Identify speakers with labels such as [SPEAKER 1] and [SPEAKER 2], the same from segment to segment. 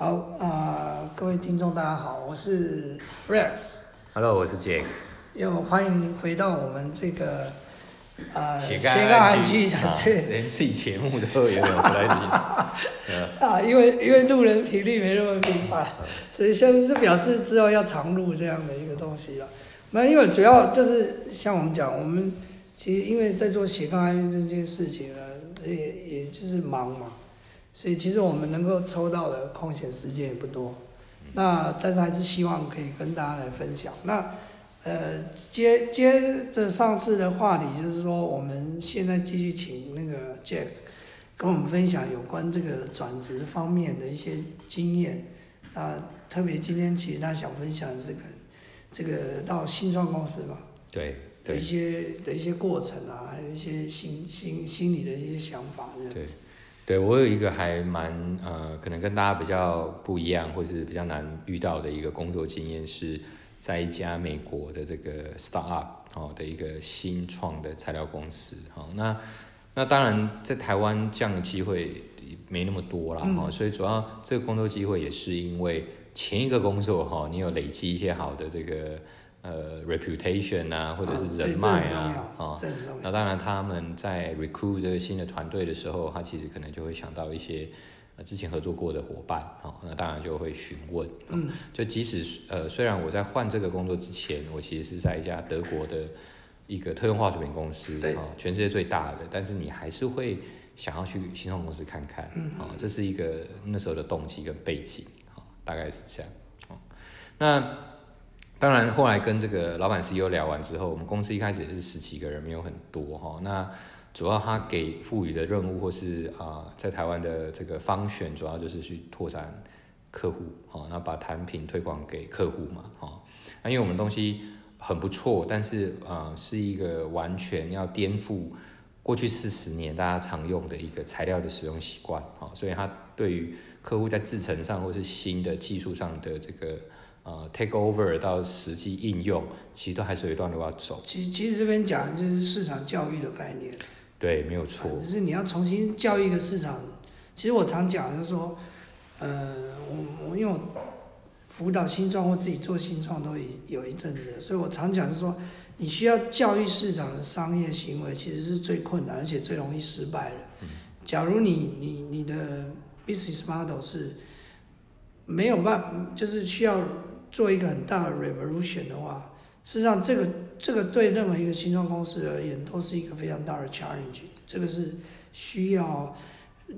[SPEAKER 1] 好啊、各位听众大家好，我是
[SPEAKER 2] Rex，Hello，我是 Jack。
[SPEAKER 1] 又欢迎回到我们这个呃
[SPEAKER 2] 斜
[SPEAKER 1] 杠
[SPEAKER 2] 杠
[SPEAKER 1] 韩剧
[SPEAKER 2] 啊
[SPEAKER 1] 这
[SPEAKER 2] 连自己节目都有点不太听。
[SPEAKER 1] 啊，因为因为路人频率没那么频繁，所以像是表示之后要常录这样的一个东西了。那因为主要就是像我们讲，我们其实因为在做斜杠安这件事情呢，也也就是忙嘛，所以其实我们能够抽到的空闲时间也不多。那但是还是希望可以跟大家来分享。那呃，接接着上次的话题，就是说我们现在继续请那个 Jack 跟我们分享有关这个转职方面的一些经验。那特别今天其实他想分享的是跟这个到新创公司嘛
[SPEAKER 2] 对对
[SPEAKER 1] 的一些的一些过程啊，还有一些心心心理的一些想法这样
[SPEAKER 2] 对
[SPEAKER 1] 子。
[SPEAKER 2] 对，我有一个还蛮呃，可能跟大家比较不一样，或是比较难遇到的一个工作经验，是在一家美国的这个 startup 哦的一个新创的材料公司。哦，那那当然在台湾这样的机会没那么多啦。
[SPEAKER 1] 嗯
[SPEAKER 2] 哦，所以主要这个工作机会也是因为前一个工作哈、你有累积一些好的这个呃 reputation 啊，或者是人脉啊
[SPEAKER 1] 啊。
[SPEAKER 2] 那当然，他们在 recruit 这个新的团队的时候，他其实可能就会想到一些呃之前合作过的伙伴，哦，那当然就会询问。
[SPEAKER 1] 嗯，
[SPEAKER 2] 就即使呃，虽然我在换这个工作之前，我其实是在一家德国的一个特用化学品公司，
[SPEAKER 1] 对
[SPEAKER 2] 哦，全世界最大的，但是你还是会想要去新创公司看看，
[SPEAKER 1] 嗯
[SPEAKER 2] 哦，这是一个那时候的动机跟背景，哦，大概是这样，哦，那。当然，后来跟这个老板 CEO 聊完之后，我们公司一开始也是十几个人，没有很多哈。那主要他给赋予的任务或是啊、在台湾的这个方选，主要就是去拓展客户，好，那把产品推广给客户嘛，哈。那因为我们东西很不错，但是呃是一个完全要颠覆过去四十年大家常用的一个材料的使用习惯，好，所以它对于客户在制成上或是新的技术上的这个呃 take over 到实际应用，其实都还是有一段路要走。
[SPEAKER 1] 其其实这边讲的就是市场教育的概念。
[SPEAKER 2] 对，没有错。
[SPEAKER 1] 就是你要重新教育一个市场。其实我常讲就是说，呃，我我因为我辅导新创或自己做新创都有有一阵子了，所以我常讲就是说，你需要教育市场的商业行为，其实是最困难而且最容易失败的。假如你你你的 business model 是没有办法，就是需要做一个很大的 revolution 的话，事实上这个这个对任何一个新创公司而言都是一个非常大的 challenge，这个是需要，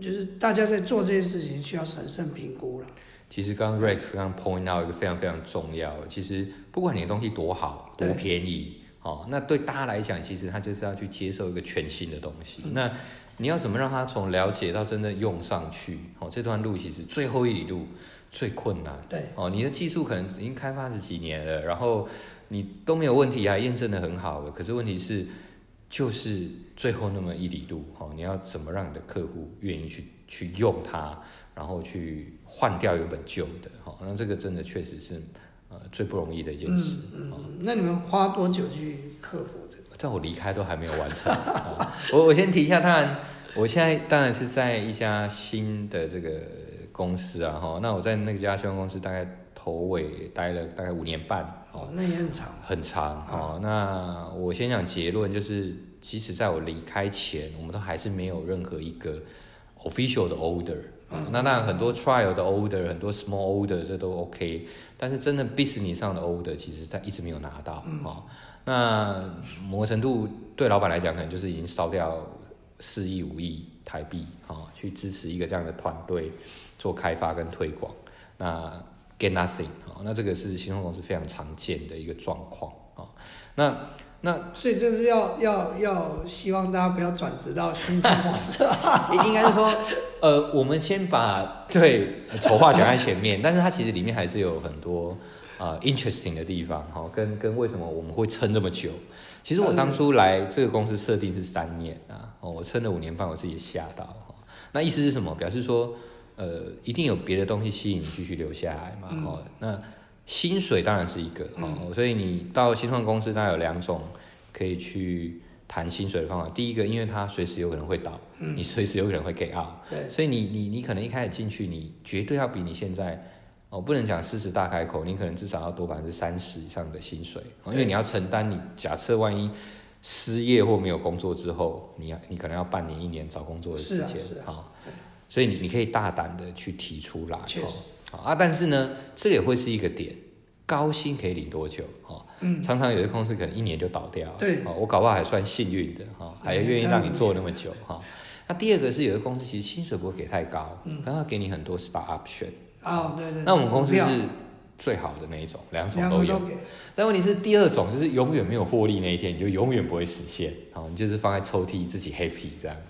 [SPEAKER 1] 就是大家在做这件事情需要审慎评估了。
[SPEAKER 2] 其实刚刚 Rex 刚刚 point out 一个非常非常重要，其实不管你的东西多好多便宜，哦，那对大家来讲，其实他就是要去接受一个全新的东西。那你要怎么让他从了解到真正用上去？哦，这段路其实最后一里路最困难。
[SPEAKER 1] 对，
[SPEAKER 2] 哦，你的技术可能已经开发十几年了，然后你都没有问题啊，验证的很好了。可是问题是，就是最后那么一里路，哦，你要怎么让你的客户愿意去去用它，然后去换掉原本旧的，哦，那这个真的确实是呃最不容易的一件事。
[SPEAKER 1] 嗯那你们花多久去克服这个？
[SPEAKER 2] 在我离开都还没有完成。哦我我先提一下，当然，我现在当然是在一家新的这个公司啊，哈，那我在那家新闻公司大概头尾待了大概五年半，哦，
[SPEAKER 1] 哦，那也很长。
[SPEAKER 2] 很长哦。那我先讲结论，就是即使在我离开前，我们都还是没有任何一个 official 的 order。啊那那很多 trial 的 order，很多 small order 这都 OK，但是真的 business 上的 order，其实他一直没有拿到啊、哦。那某个程度对老板来讲，可能就是已经烧掉四亿五亿台币啊、哦，去支持一个这样的团队做开发跟推广。那 get nothing 啊、哦，那这个是新创公司非常常见的一个状况啊。那那
[SPEAKER 1] 所以就是要要要希望大家不要转职到新创公司啊。
[SPEAKER 2] 应该是说，呃，我们先把对丑话讲在前面，但是它其实里面还是有很多啊、呃 interesting 的地方，哈、跟跟为什么我们会撑这么久。其实我当初来这个公司设定是三年啊，哦，我撑了五年半，我自己也吓到哈。那意思是什么？表示说，呃，一定有别的东西吸引你继续留下来嘛，哦，那薪水当然是一个哦，所以你到新创公司，它有两种可以去谈薪水的方法，第一个，因为它随时有可能会倒，
[SPEAKER 1] 嗯。
[SPEAKER 2] 你随时有可能会给 out，
[SPEAKER 1] 对，
[SPEAKER 2] 所以你你你可能一开始进去，你绝对要比你现在，哦，不能讲四十大开口，你可能至少要多百分之三十以上的薪水，哦因为你要承担你假设万一失业或没有工作之后，你要你可能要半年一年找工作的时间，
[SPEAKER 1] 是啊啊
[SPEAKER 2] 好所以你你可以大胆的去提出来，哦
[SPEAKER 1] 确实，
[SPEAKER 2] 好啊，但是呢，这也会是一个点，高薪可以领多久？哦，
[SPEAKER 1] 嗯，
[SPEAKER 2] 常常有些公司可能一年就倒掉了，
[SPEAKER 1] 对
[SPEAKER 2] 哦，我搞不好还算幸运的哈，还愿意让你做那么久哈。那第二个是有的公司其实薪水不会给太高，
[SPEAKER 1] 嗯
[SPEAKER 2] 但它给你很多 star option。
[SPEAKER 1] 哦，对对，
[SPEAKER 2] 那我们公司是最好的那一种，两种都有但问题是第二种就是永远没有获利那一天，你就永远不会实现，好，你就是放在抽屉自己 happy 这样哈。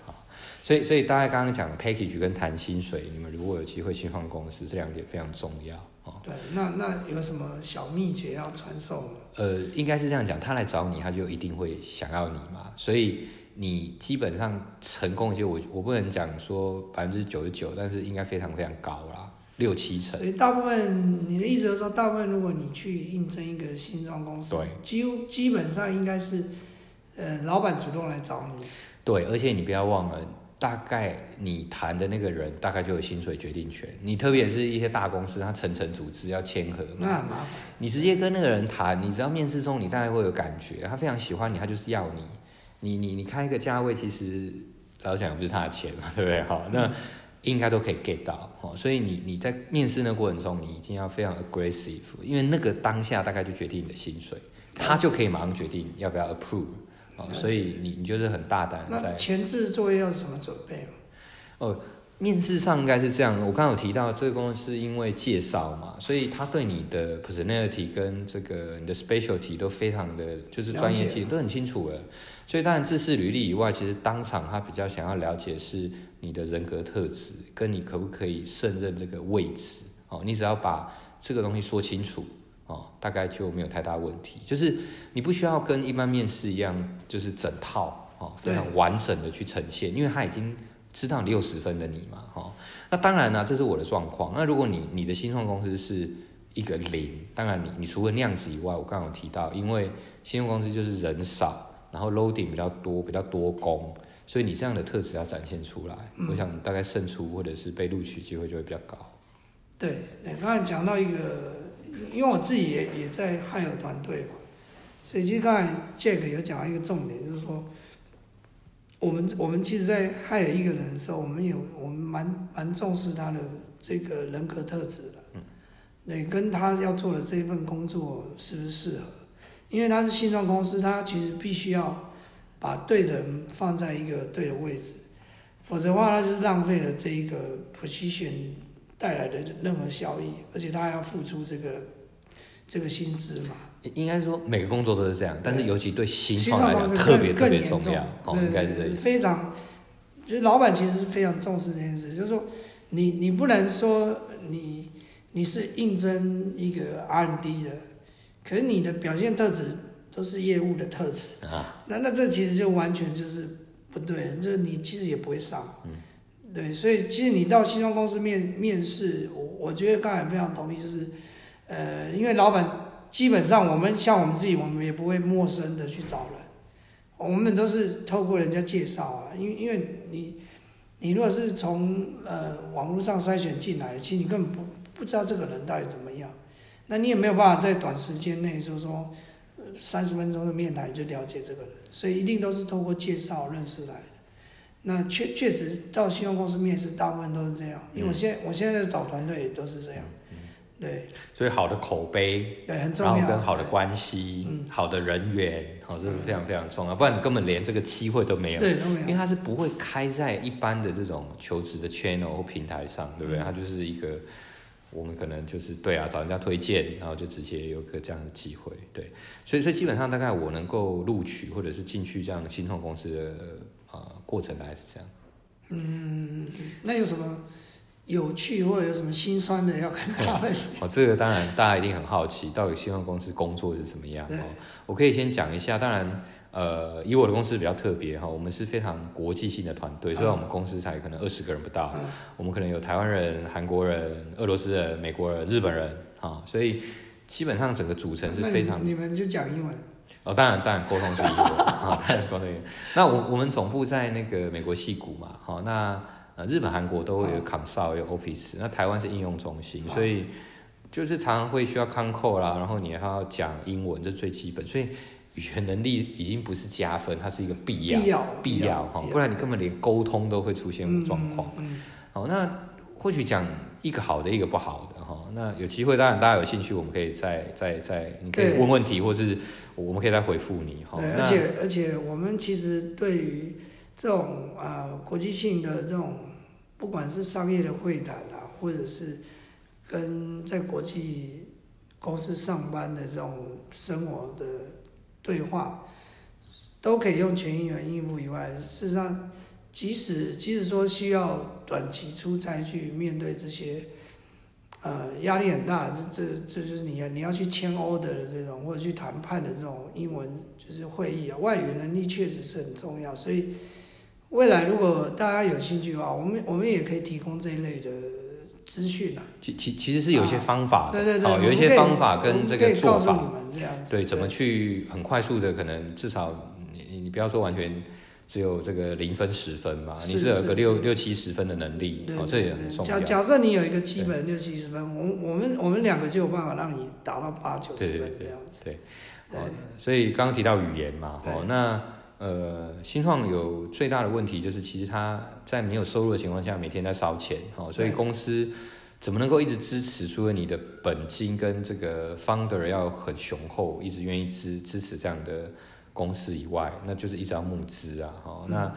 [SPEAKER 2] 所以所以大家刚刚讲的 package 跟谈薪水，你们如果有机会新创公司，这两点非常重要哦。
[SPEAKER 1] 对，那那有什么小秘诀要传授吗？
[SPEAKER 2] 呃，应该是这样讲，他来找你，他就一定会想要你嘛，所以你基本上成功的机会，我我不能讲说百分之九十九，但是应该非常非常高啦，六七成。
[SPEAKER 1] 所以大部分你的意思就是说，大部分如果你去应征一个新创公司，
[SPEAKER 2] 对，
[SPEAKER 1] 几乎基本上应该是，呃，老板主动来找你，
[SPEAKER 2] 对，而且你不要忘了，大概你谈的那个人大概就有薪水决定权。你特别是一些大公司，它层层组织要签合嘛，
[SPEAKER 1] 那麻烦。
[SPEAKER 2] 你直接跟那个人谈，你知道面试中你大概会有感觉，他非常喜欢你，他就是要你。你你你开一个价位，其实老实讲也不是他的钱嘛，对不对？好，那应该都可以 get 到哦。所以你你在面试那过程中，你一定要非常 aggressive，因为那个当下大概就决定你的薪水，他就可以马上决定要不要 approve 哦。所以你你就是很大胆在
[SPEAKER 1] 那前置作业要怎么准备哦？
[SPEAKER 2] 面试上应该是这样，我刚刚有提到这个公司因为介绍嘛，所以他对你的 personality 跟这个你的 specialty 都非常的就是专业性都很清楚了。所以当然自视履历以外，其实当场他比较想要了解是你的人格特质，跟你可不可以胜任这个位置。哦，你只要把这个东西说清楚，哦，大概就没有太大问题。就是你不需要跟一般面试一样，就是整套哦，非常完整的去呈现，因为他已经知道六十分的你嘛，哈、那当然呢、这是我的状况。那如果你你的新创公司是一个零，当然你你除了那样子以外，我刚刚有提到，因为新创公司就是人少，然后 loading 比较多，比较多工，所以你这样的特质要展现出来，我想大概胜出或者是被录取机会就会比较高。
[SPEAKER 1] 对，对，刚才讲到一个，因为我自己也也在海尔团队嘛，所以其实刚才 Jack 有讲到一个重点，就是说，我们我们其实，在海尔一个人的时候，我们有我们蛮蛮重视他的这个人格特质的，
[SPEAKER 2] 嗯，
[SPEAKER 1] 对，跟他要做的这一份工作是不是适合？因为他是新创公司，他其实必须要把对的人放在一个对的位置，否则的话，他就是浪费了这一个 position 带来的任何效益，而且他还要付出这个这个薪资嘛。
[SPEAKER 2] 应应该说每个工作都是这样，但是尤其对新
[SPEAKER 1] 新
[SPEAKER 2] 创来特别特别重要，应该是这意思。
[SPEAKER 1] 非常，就是老板其实是非常重视这件事，就是说你你不能说你你是应征一个 R&D 的，可是你的表现特质都是业务的特质，
[SPEAKER 2] 啊，
[SPEAKER 1] 那那这其实就完全就是不对，就是你其实也不会上。
[SPEAKER 2] 嗯
[SPEAKER 1] 对，所以其实你到新创公司面面试，我我觉得刚才非常同意，就是，呃，因为老板基本上我们像我们自己，我们也不会陌生的去找人，我们都是透过人家介绍啊，因为因为你你如果是从呃网络上筛选进来的，其实你根本不不知道这个人到底怎么样，那你也没有办法在短时间内说说三十分钟的面谈就了解这个人，所以一定都是透过介绍认识来的。那确确实到新创公司面试，大部分都是这样，因为我现在、我现在找团队也都是这样，对
[SPEAKER 2] 所以好的口碑，
[SPEAKER 1] 对很重要。
[SPEAKER 2] 然后跟好的关系、
[SPEAKER 1] 嗯
[SPEAKER 2] 好的人缘，好、这是非常非常重要，不然你根本连这个机会都没有。
[SPEAKER 1] 对都没有，
[SPEAKER 2] 因为它是不会开在一般的这种求职的 channel 或平台上，对不对？
[SPEAKER 1] 嗯
[SPEAKER 2] 它就是一个我们可能就是对啊，找人家推荐，然后就直接有个这样的机会，对。所以，所以基本上大概我能够录取或者是进去这样新创公司的呃过程大概是这样。
[SPEAKER 1] 嗯，那有什么有趣或者有什么心酸的要跟大家分享？
[SPEAKER 2] 哦，这个当然大家一定很好奇，到底新创公司工作是怎么样
[SPEAKER 1] 对
[SPEAKER 2] 哦？我可以先讲一下，当然。呃，以我的公司比较特别哈，我们是非常国际性的团队，虽然我们公司才可能二十个人不到，
[SPEAKER 1] 嗯
[SPEAKER 2] 我们可能有台湾人、韩国人、俄罗斯人、美国人、日本人啊，所以基本上整个组成是非常
[SPEAKER 1] 你你们就讲英文，
[SPEAKER 2] 哦，当然，当然，沟通是英文啊，当然沟通。那我我们总部在那个美国戏谷嘛，好，那呃日本、韩国都会有 consult 有 office，那台湾是应用中心，所以就是常常会需要 control 啦，然后你还要讲英文，这最基本，所以语言能力已经不是加分，它是一个必要，
[SPEAKER 1] 必要
[SPEAKER 2] 哈，不然你根本连沟通都会出现状况。
[SPEAKER 1] 嗯嗯
[SPEAKER 2] 好，那或许讲一个好的，一个不好。那有机会，当然大家有兴趣，我们可以再再再，你可以问问题，或是我们可以再回复你哈。
[SPEAKER 1] 对，而且而且我们其实对于这种啊、呃国际性的这种，不管是商业的会谈啊，或者是跟在国际公司上班的这种生活的对话，都可以用全英文应付以外，事实上，即使即使说需要短期出差去面对这些。呃，压力很大，这这这就是你要你要去签 order 的这种，或者去谈判的这种英文就是会议啊，外语能力确实是很重要。所以未来如果大家有兴趣的话，我们我们也可以提供这一类的资讯啊。
[SPEAKER 2] 其其其实是有一些方法的，
[SPEAKER 1] 对对对，
[SPEAKER 2] 哦，有一些方法跟这个做法。对，怎么去很快速的，可能至少你你你不要说完全只有这个零分十分嘛，你
[SPEAKER 1] 是
[SPEAKER 2] 是有个
[SPEAKER 1] 是
[SPEAKER 2] 六六七十分的能力，
[SPEAKER 1] 对
[SPEAKER 2] 哦，这也很重要。
[SPEAKER 1] 假设你有一个基本六七十分，我我们我们两个就有办法让你达到八九十分这样子。
[SPEAKER 2] 对，
[SPEAKER 1] 对
[SPEAKER 2] 哦，所以刚刚提到语言嘛，哦，那呃，新创有最大的问题就是，其实他在没有收入的情况下，每天在烧钱，哦，所以公司怎么能够一直支持？除了你的本金跟这个 founder 要很雄厚，一直愿意支支持这样的公司以外，那就是一直要募资啊，哦，那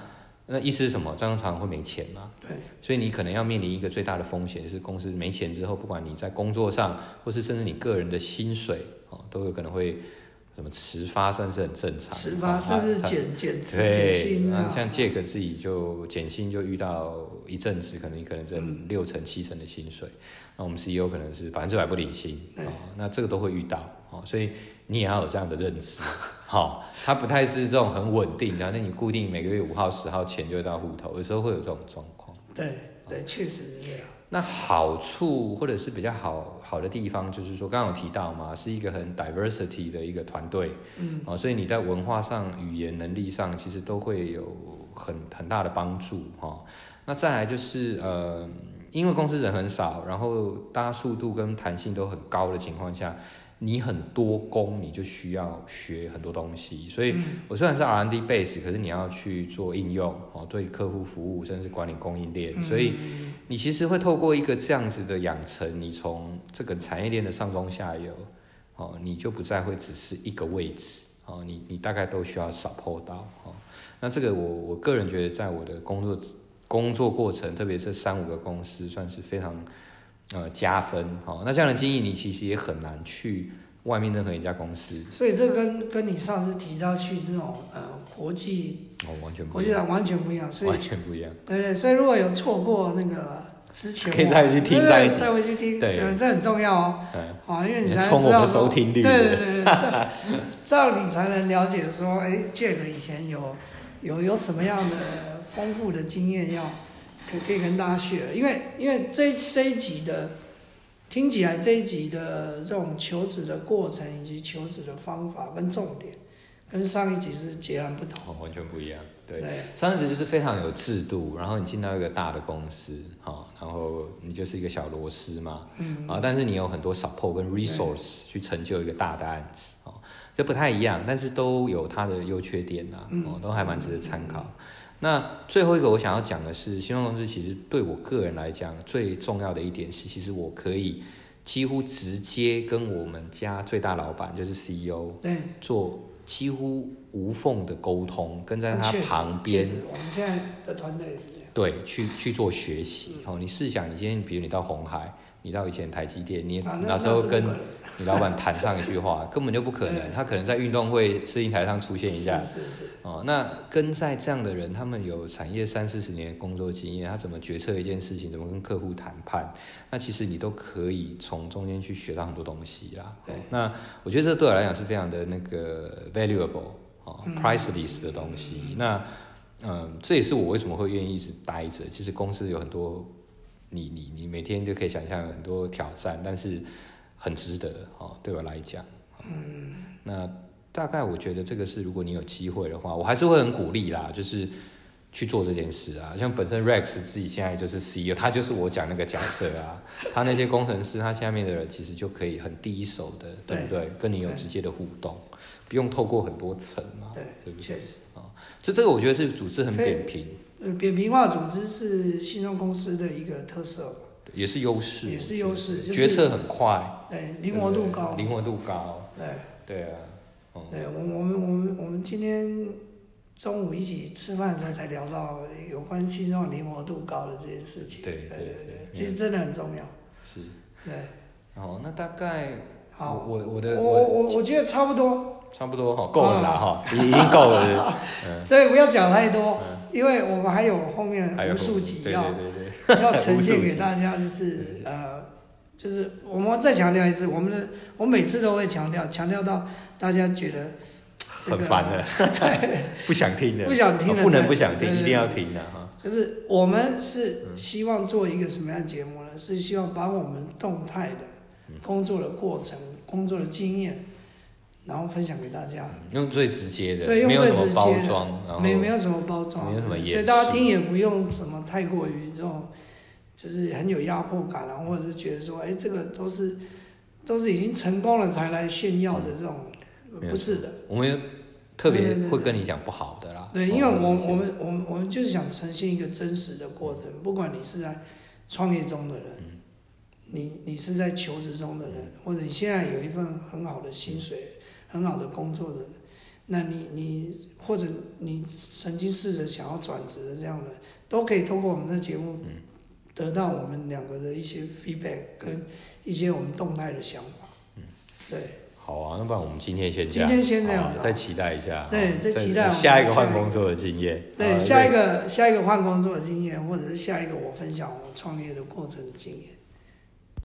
[SPEAKER 2] 那意思是什么？这样常常会没钱嘛，
[SPEAKER 1] 对。
[SPEAKER 2] 所以你可能要面临一个最大的风险，就是公司没钱之后，不管你在工作上，或是甚至你个人的薪水，哦，都有可能会什么迟发，算是很正常。
[SPEAKER 1] 迟发
[SPEAKER 2] 哦
[SPEAKER 1] 甚至
[SPEAKER 2] 它
[SPEAKER 1] 减减减薪啊，
[SPEAKER 2] 像杰克自己就减薪就遇到一阵子，可能你可能
[SPEAKER 1] 嗯。
[SPEAKER 2] 挣六成七成的薪水，那我们 CEO 可能是百分之百不领薪，哦，那这个都会遇到，哦，所以你也要有这样的认知，好、它不太是这种很稳定的，那你固定每个月五号十号钱就会到户头，有时候会有这种状况。
[SPEAKER 1] 对对，确实是这样。
[SPEAKER 2] 那好处或者是比较好好的地方，就是说刚刚有提到嘛，是一个很 diversity 的一个团队，
[SPEAKER 1] 嗯，
[SPEAKER 2] 哦，所以你在文化上、语言能力上，其实都会有很很大的帮助哈、哦。那再来就是呃，因为公司人很少，然后大家速度跟弹性都很高的情况下，你很多工，你就需要学很多东西。所以我虽然是 R&D base，可是你要去做应用哦，对客户服务，甚至管理供应链，所以。你其实会透过一个这样子的养成，你从这个产业链的上中下游，哦，你就不再会只是一个位置，哦，你你大概都需要 support 到，哦，那这个我我个人觉得，在我的工作工作过程，特别是三五个公司，算是非常呃加分，哦，那这样的经验你其实也很难去外面任何一家公司，
[SPEAKER 1] 所以这跟跟你上次提到去这种呃国际
[SPEAKER 2] 哦，完全不一样，
[SPEAKER 1] 国际上完全不一样，所以
[SPEAKER 2] 完全不一样，
[SPEAKER 1] 对对，所以如果有错过那个之前，
[SPEAKER 2] 可以再回去听
[SPEAKER 1] 对
[SPEAKER 2] 再
[SPEAKER 1] 再回去听，
[SPEAKER 2] 对
[SPEAKER 1] 这很重要哦。
[SPEAKER 2] 嗯，
[SPEAKER 1] 好，因为你才
[SPEAKER 2] 你冲我们
[SPEAKER 1] 知道说
[SPEAKER 2] 收听率
[SPEAKER 1] 对对对对，这这样你才能了解说，哎，Jack 以前有有有什么样的丰富的经验要可可以跟大家 share，因为因为这这一集的听起来这一集的这种求职的过程以及求职的方法跟重点，跟上一集是截然不同。
[SPEAKER 2] 哦，完全不一样，对。
[SPEAKER 1] 对
[SPEAKER 2] 上一集就是非常有制度，然后你进到一个大的公司，好、然后你就是一个小螺丝嘛，
[SPEAKER 1] 嗯，
[SPEAKER 2] 啊，但是你有很多 support 跟 resource 去成就一个大的案子，哦，就不太一样，但是都有它的优缺点呐、
[SPEAKER 1] 嗯
[SPEAKER 2] 哦，都还蛮值得参考。那最后一个我想要讲的是，新创公司其实对我个人来讲最重要的一点是，其实我可以几乎直接跟我们家最大老板就是 CEO
[SPEAKER 1] 对，
[SPEAKER 2] 做几乎无缝的沟通，跟在他旁边
[SPEAKER 1] 我们现在的团队也是这样。
[SPEAKER 2] 对，去去做学习。哦，你试想，你今天比如你到红海，你到以前台积电，你
[SPEAKER 1] 啊，
[SPEAKER 2] 那
[SPEAKER 1] 那
[SPEAKER 2] 时候跟你老板谈上一句话，根本就不可能。他可能在运动会试映台上出现一下。
[SPEAKER 1] 是是是，
[SPEAKER 2] 哦，那跟在这样的人，他们有产业三四十年的工作经验，他怎么决策一件事情，怎么跟客户谈判，那其实你都可以从中间去学到很多东西啦。那我觉得这对我来讲是非常的那个 valuable 哦、priceless 的东西。那嗯，这也是我为什么会愿意一直待着。其实公司有很多，你你你每天就可以想象很多挑战，但是很值得哦，对我来讲。嗯，那大概我觉得这个是，如果你有机会的话，我还是会很鼓励啦，就是去做这件事啊。像本身 Rex 自己现在就是 CEO，他就是我讲那个角色啊。他那些工程师，他下面的人其实就可以很第一手的，对不对？跟你有直接的互动，不用透过很多层嘛。
[SPEAKER 1] 对，
[SPEAKER 2] 对不对？
[SPEAKER 1] 确实。
[SPEAKER 2] 啊，这这个我觉得是组织很扁平，
[SPEAKER 1] 呃，扁平化组织是信用公司的一个特色，
[SPEAKER 2] 也是优势，
[SPEAKER 1] 也是优势，
[SPEAKER 2] 决策很快，
[SPEAKER 1] 对，灵活度高，
[SPEAKER 2] 灵活度高，
[SPEAKER 1] 对，
[SPEAKER 2] 对啊。
[SPEAKER 1] 对我，我们，我们，我们今天中午一起吃饭的时候才聊到有关信用灵活度高的这件事情。
[SPEAKER 2] 对对对，
[SPEAKER 1] 其实真的很重要。
[SPEAKER 2] 是。
[SPEAKER 1] 对。
[SPEAKER 2] 哦，那大概
[SPEAKER 1] 好，
[SPEAKER 2] 我我的
[SPEAKER 1] 我我我觉得差不多。
[SPEAKER 2] 差不多哈，够了啦哈，已经够了。
[SPEAKER 1] 嗯。对，不要讲太多，因为我们还有后面无数集要 要呈现给大家，就是呃，就是我们再强调一次，我们的我每次都会强调，强调到。大家觉得
[SPEAKER 2] 很烦的，不想听的，
[SPEAKER 1] 不想听的，
[SPEAKER 2] 不能不想听，一定要听的哈。
[SPEAKER 1] 就是我们是希望做一个什么样的节目呢？是希望把我们动态的工作的过程、工作的经验，然后分享给大家，
[SPEAKER 2] 用最直接的，
[SPEAKER 1] 对，用
[SPEAKER 2] 最
[SPEAKER 1] 直接
[SPEAKER 2] 的，
[SPEAKER 1] 没没有什么包装，
[SPEAKER 2] 没有什么
[SPEAKER 1] 所以大家听也不用什么太过于这种，就是很有压迫感啊，或者是觉得说，哎，这个都是都是已经成功了才来炫耀的这种。不是的，
[SPEAKER 2] 我们特别会跟你讲不好的啦。
[SPEAKER 1] 对，因为我我们我们我们就是想呈现一个真实的过程，不管你是在创业中的人，你你是在求职中的人，或者你现在有一份很好的薪水、很好的工作的，那你你或者你曾经试着想要转职的这样的，都可以通过我们的节目得到我们两个的一些 feedback 跟一些我们动态的想法。嗯，对。
[SPEAKER 2] 好啊，那不然我们今天先
[SPEAKER 1] 这样，今天先这样，
[SPEAKER 2] 再期待一下。
[SPEAKER 1] 对，再期待
[SPEAKER 2] 下一个换工作的经验。
[SPEAKER 1] 对，下一个下一个换工作的经验，或者是下一个我分享我创业的过程的经验。